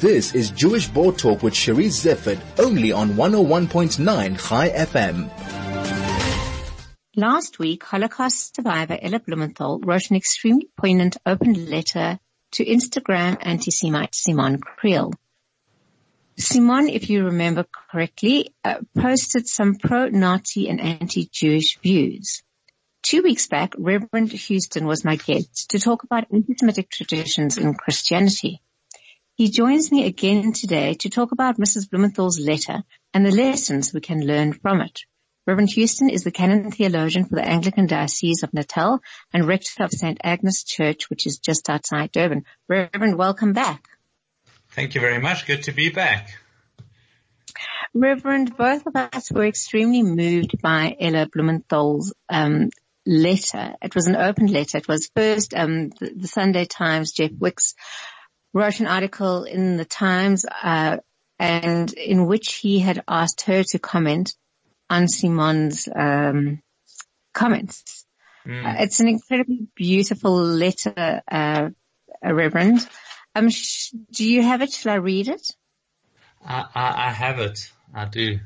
This is Jewish Board Talk with Charisse Zeifert, only on 101.9 Chai FM. Last week, Holocaust survivor Ella Blumenthal wrote an extremely poignant open letter to Instagram anti-Semite Simone Kriel. Simone, if you remember correctly, uh, posted some pro-Nazi and anti-Jewish views. Two weeks back, Reverend Houston was my guest to talk about anti-Semitic traditions in Christianity. He joins me again today to talk about Mrs. Blumenthal's letter and the lessons we can learn from it. Reverend Houston is the canon theologian for the Anglican Diocese of Natal and rector of St. Agnes Church, which is just outside Durban. Reverend, welcome back. Thank you very much. Good to be back. Reverend, both of us were extremely moved by Ella Blumenthal's um, letter. It was an open letter. It was first um, the, the, Sunday Times. Jeff Wicks wrote an article in the Times, uh, and in which he had asked her to comment on Simone's um, comments. Mm. Uh, it's an incredibly beautiful letter, uh, Reverend. Um, sh- do you have it? Shall I read it? I, I, I have it. I do.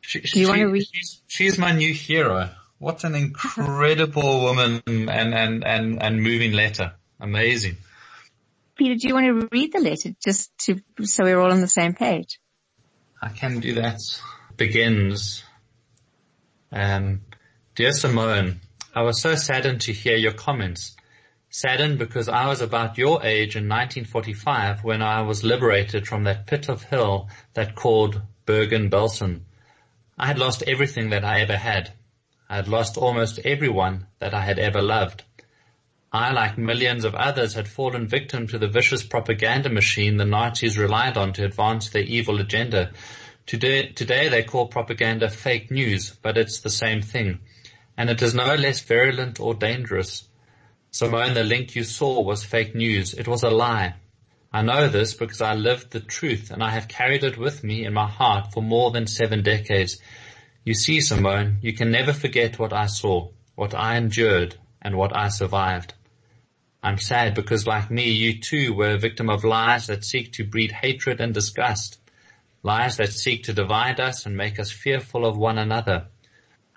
She, do you she, want to read? She's, she's my new hero. What an incredible woman and, and, and, and moving letter. Amazing. Peter, do you want to read the letter just to, so we're all on the same page? I can do that. Begins. Um, dear Simone, I was so saddened to hear your comments. Saddened because I was about your age in 1945 when I was liberated from that pit of hell that called Bergen-Belsen. I had lost everything that I ever had. I had lost almost everyone that I had ever loved. I, like millions of others, had fallen victim to the vicious propaganda machine the Nazis relied on to advance their evil agenda. Today, today they call propaganda fake news, but it's the same thing. And it is no less virulent or dangerous. Simone, the link you saw was fake news. It was a lie. I know this because I lived the truth and I have carried it with me in my heart for more than seven decades. You see, Simone, you can never forget what I saw, what I endured, and what I survived. I'm sad because like me, you too were a victim of lies that seek to breed hatred and disgust. Lies that seek to divide us and make us fearful of one another.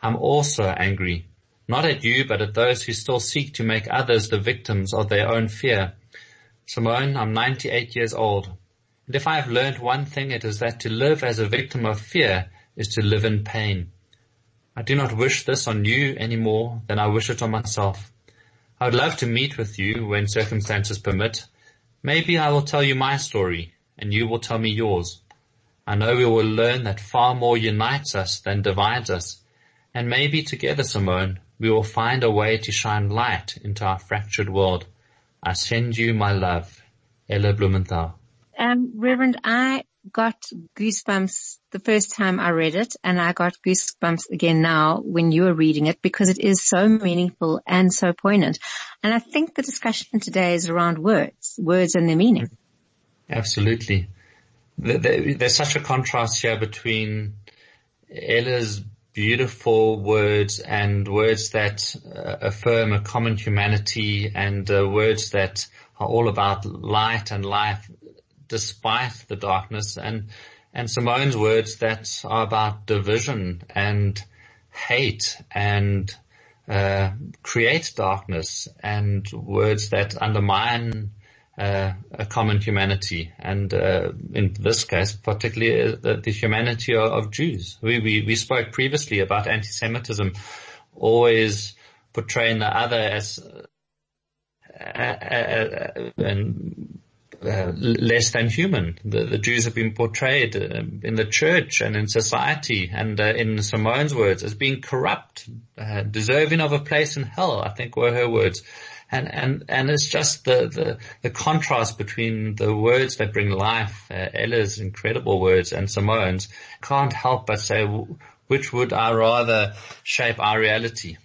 I'm also angry not at you, but at those who still seek to make others the victims of their own fear. Simone, I'm 98 years old. And if I have learned one thing, it is that to live as a victim of fear is to live in pain. I do not wish this on you any more than I wish it on myself. I would love to meet with you when circumstances permit. Maybe I will tell you my story and you will tell me yours. I know we will learn that far more unites us than divides us. And maybe together, Simone, we will find a way to shine light into our fractured world. I send you my love. Ella Blumenthal. Um, Reverend, I got goosebumps the first time I read it and I got goosebumps again now when you were reading it because it is so meaningful and so poignant. And I think the discussion today is around words, words and their meaning. Absolutely. There's such a contrast here between Ella's beautiful words and words that uh, affirm a common humanity and uh, words that are all about light and life despite the darkness and and Simone's words that are about division and hate and uh, create darkness and words that undermine uh, a common humanity, and uh, in this case, particularly uh, the, the, humanity of, of Jews. We, we, we spoke previously about anti-Semitism, always portraying the other as uh, uh, less than human. The, the, Jews have been portrayed in the church and in society, and in Simone's words, as being corrupt, deserving of a place in hell. I think were her words and and and it's just the the, the contrast between the words that bring life, uh, Ella's incredible words, and Simone's can't help but say which would I rather shape our reality.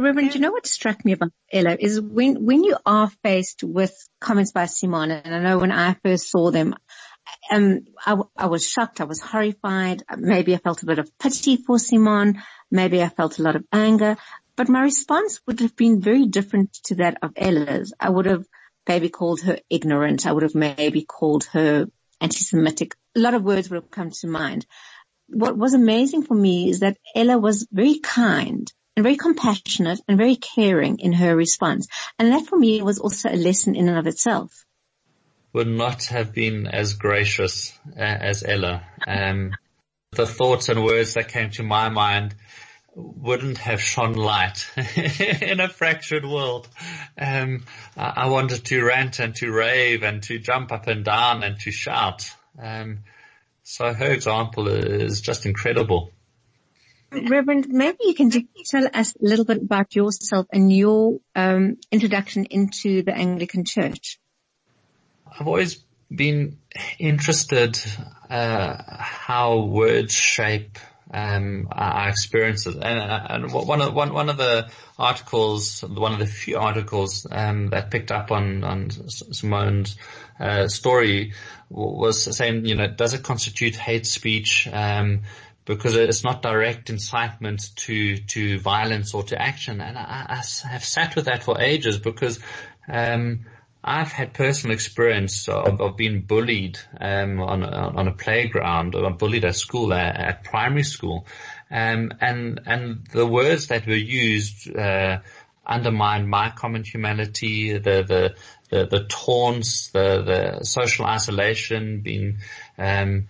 Reverend, you know what struck me about Ella is when when you are faced with comments by Simone, and I know when I first saw them, um, I, I was shocked. I was horrified. Maybe I felt a bit of pity for Simone. Maybe I felt a lot of anger. But my response would have been very different to that of Ella's. I would have maybe called her ignorant. I would have maybe called her anti-Semitic. A lot of words would have come to mind. What was amazing for me is that Ella was very kind and very compassionate and very caring in her response. And that for me was also a lesson in and of itself. Would not have been as gracious uh, as Ella. Um, the thoughts and words that came to my mind wouldn't have shone light in a fractured world. Um, I wanted to rant and to rave and to jump up and down and to shout. Um, so her example is just incredible. Reverend, maybe you can tell us a little bit about yourself and your um, introduction into the Anglican Church. I've always been interested uh, how words shape um, our experiences, and, and one of one one of the articles, one of the few articles um, that picked up on on Simone's uh, story was saying, you know, does it constitute hate speech? Um, because it's not direct incitement to to violence or to action. And I, I have sat with that for ages because um, I've had personal experience of, of being bullied um, on on a playground or bullied at school at, at primary school, um, and and the words that were used. Uh, undermined my common humanity, the, the, the, the taunts, the, the social isolation, being, um,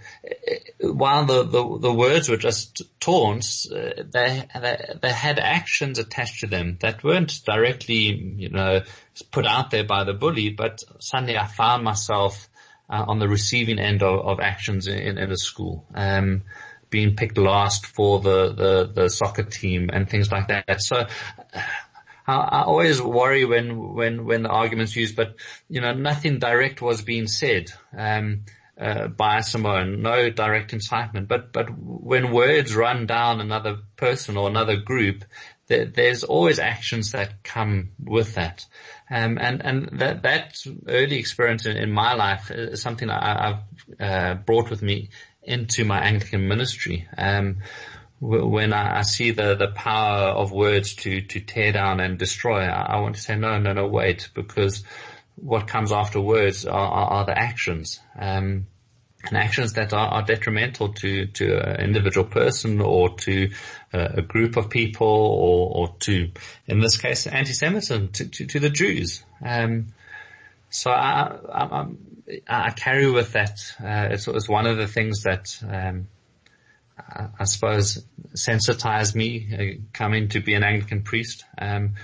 while the, the, the, words were just taunts, uh, they, they, they had actions attached to them that weren't directly, you know, put out there by the bully, but suddenly I found myself uh, on the receiving end of, of actions in, in, a school. Um, being picked last for the, the, the soccer team and things like that. So I, I always worry when, when, when the argument's used, but you know, nothing direct was being said. Um, uh, by Simone, no direct incitement, but, but when words run down another person or another group, there, there's always actions that come with that. Um, and, and that, that early experience in, in my life is something I, have uh, brought with me into my Anglican ministry. Um, when I, I, see the, the power of words to, to tear down and destroy, I, I, want to say, no, no, no, wait, because what comes after words are, are, are the actions. Um, and actions that are, are, detrimental to, to an individual person or to a, a group of people or, or, to, in this case, anti-Semitism, to, to, to the Jews. Um, so I, I, carry with that, uh, it's, it's, one of the things that, um, I suppose, sensitized me uh, coming to be an Anglican priest. Um,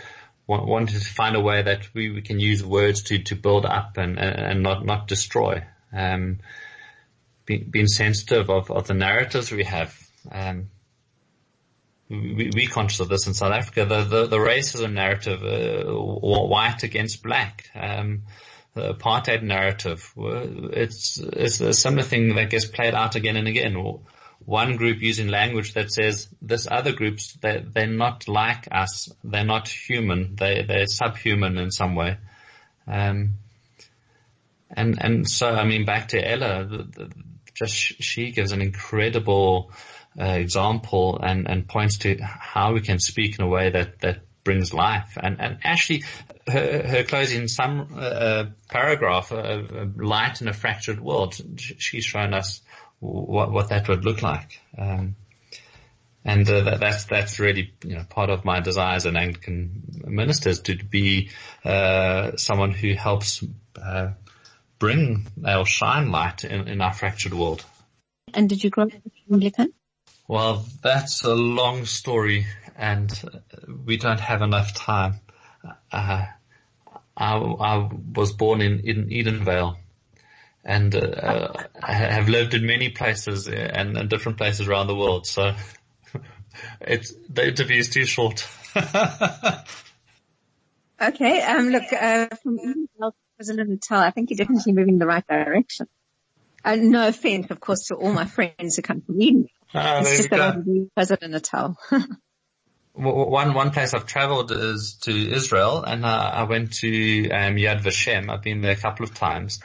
wanted to find a way that we, we can use words to, to build up and, and not, not destroy. Um, be, being sensitive of, of the narratives we have. Um, we, we conscious of this in South Africa, the, the, the racism narrative, uh, white against black, um, the apartheid narrative. It's, it's a similar thing that gets played out again and again one group using language that says this other groups they they're not like us, they're not human, they they're subhuman in some way. Um, and and so I mean back to Ella, the, the, just she gives an incredible uh, example and and points to how we can speak in a way that that brings life. And and actually, her, her closing some uh, uh paragraph, uh, light in a fractured world, she's shown us what, what that would look like. Um, and uh, that, that's that's really you know part of my desire as an Anglican minister is to be uh, someone who helps uh, bring or shine light in, in, our fractured world. And did you grow up Anglican? Well, that's a long story, and we don't have enough time. Uh, I, I was born in, in Edenvale, and uh, have lived in many places and, and, different places around the world. So it's the interview is too short. okay. Um, look, uh, from President Natal, I think you're definitely moving in the right direction. Uh, no offense, of course, to all my friends who come from Eden. Ah, it's just that I'm President Natal. one one place I've travelled is to Israel, and uh, I went to um, Yad Vashem. I've been there a couple of times,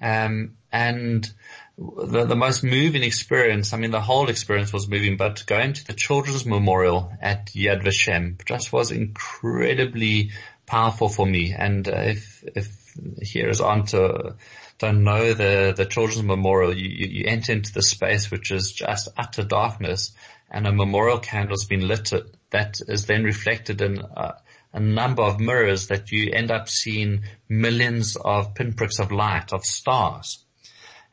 um, and the, the most moving experience, I mean, the whole experience was moving, but going to the Children's Memorial at Yad Vashem just was incredibly powerful for me. And uh, if, if here as aunt uh, don't know the, the children's memorial, you, you, you, enter into the space which is just utter darkness and a memorial candle has been lit that is then reflected in uh, a number of mirrors that you end up seeing millions of pinpricks of light, of stars.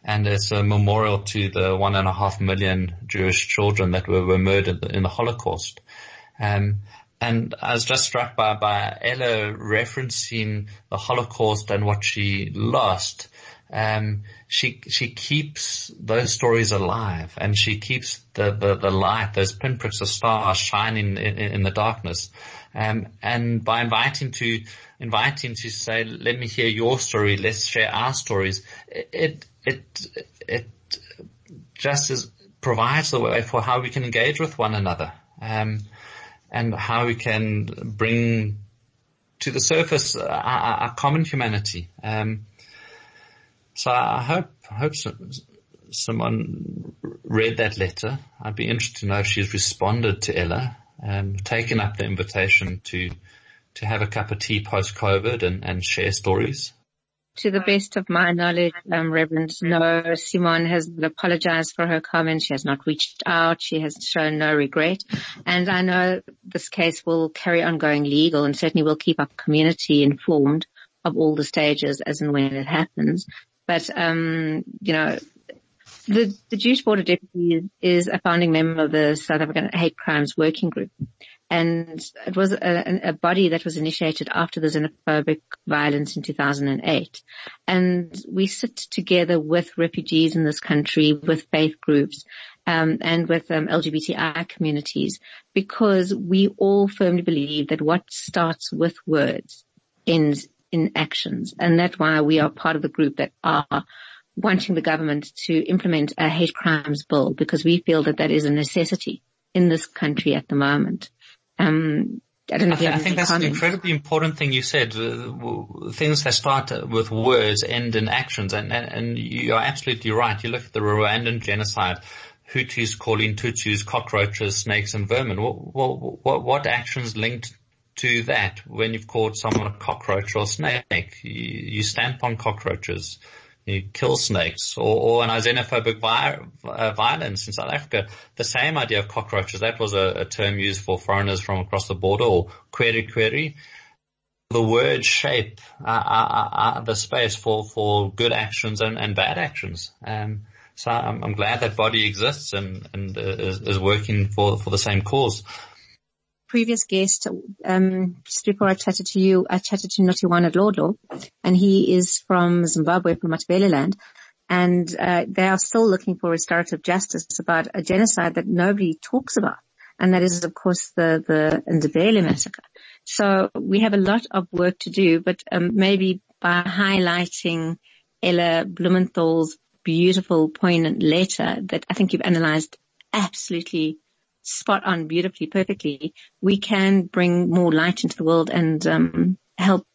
And it's a memorial to the one and a half million Jewish children that were, were murdered in the Holocaust. Um, and I was just struck by, by Ella referencing the Holocaust and what she lost. Um, she, she keeps those stories alive and she keeps the, the, the light, those pinpricks of stars shining in, in the darkness. Um, and by inviting to, inviting to say, let me hear your story, let's share our stories, it, it, it just is, provides the way for how we can engage with one another. Um, and how we can bring to the surface our, our common humanity. Um, so I hope, hope Simone read that letter. I'd be interested to know if she's responded to Ella, um, taken up the invitation to, to have a cup of tea post COVID and, and share stories to the best of my knowledge, um, Reverend, no, Simone has apologized for her comments. She has not reached out. She has shown no regret. And I know this case will carry on going legal and certainly will keep our community informed of all the stages as and when it happens. But, um, you know, the, the Jewish Board of Deputies is a founding member of the South African Hate Crimes Working Group and it was a, a, body that was initiated after the xenophobic violence in 2008. And we sit together with refugees in this country, with faith groups, um, and with um, LGBTI communities, because we all firmly believe that what starts with words ends in actions, and that's why we are part of the group that are wanting the government to implement a hate crimes bill because we feel that that is a necessity in this country at the moment. Um, I don't know I, th- I think that's an incredibly important thing you said. Uh, things that start with words end in actions, and, and, and you are absolutely right. You look at the Rwandan genocide. Hutus calling Tutsis cockroaches, snakes, and vermin. What, what, what actions linked to that when you've called someone a cockroach or a snake? You, you stamp on cockroaches you kill snakes or, or an xenophobic vi- uh, violence in South Africa. The same idea of cockroaches, that was a, a, term used for foreigners from across the border or query query. The words shape uh, uh, uh, the space for, for good actions and, and bad actions. Um, so I'm, I'm, glad that body exists and, and uh, is, is working for, for the same cause previous guest, um, just before I chatted to you, I chatted to Notiwana Lodlo, and he is from Zimbabwe, from Matabeleland, and uh, they are still looking for restorative justice about a genocide that nobody talks about, and that is, of course, the the Ndebele massacre. So we have a lot of work to do, but um, maybe by highlighting Ella Blumenthal's beautiful, poignant letter that I think you've analysed absolutely spot on beautifully, perfectly, we can bring more light into the world and um, help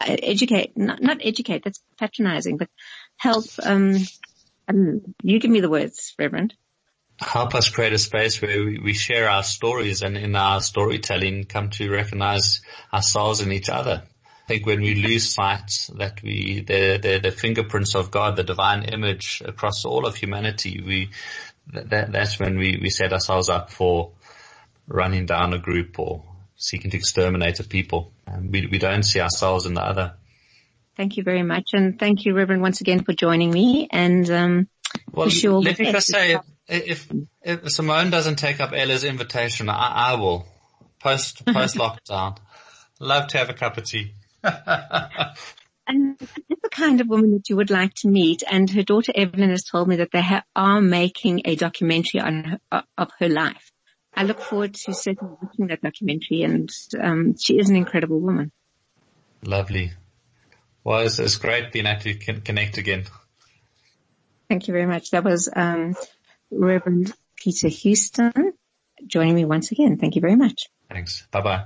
uh, educate, not, not, educate, that's patronizing, but help, um, you give me the words, Reverend. Help us create a space where we, we share our stories and in our storytelling come to recognize ourselves and each other. I think when we lose sight that we, the, the, the fingerprints of God, the divine image across all of humanity, we, that, that's when we, we set ourselves up for running down a group or seeking to exterminate a people. Um, we, we don't see ourselves in the other. Thank you very much. And thank you, Reverend, once again for joining me. And, um, well, let me just say, if, if Simone doesn't take up Ella's invitation, I, I will. Post, post lockdown. Love to have a cup of tea. And is the kind of woman that you would like to meet. And her daughter Evelyn has told me that they ha- are making a documentary on her, uh, of her life. I look forward to certainly watching that documentary and, um, she is an incredible woman. Lovely. Well, it's, it's great being able to connect again. Thank you very much. That was, um, Reverend Peter Houston joining me once again. Thank you very much. Thanks. Bye bye.